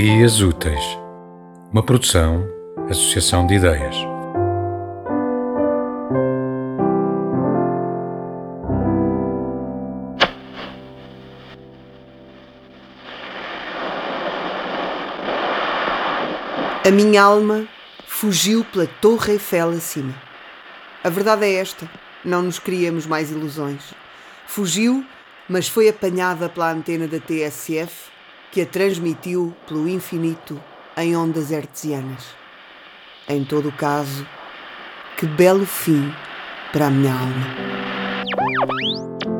Dias Úteis, uma produção, associação de ideias. A minha alma fugiu pela Torre Eiffel acima. A verdade é esta: não nos criamos mais ilusões. Fugiu, mas foi apanhada pela antena da TSF que a transmitiu pelo infinito em ondas hertzianas. Em todo o caso, que belo fim para a minha alma.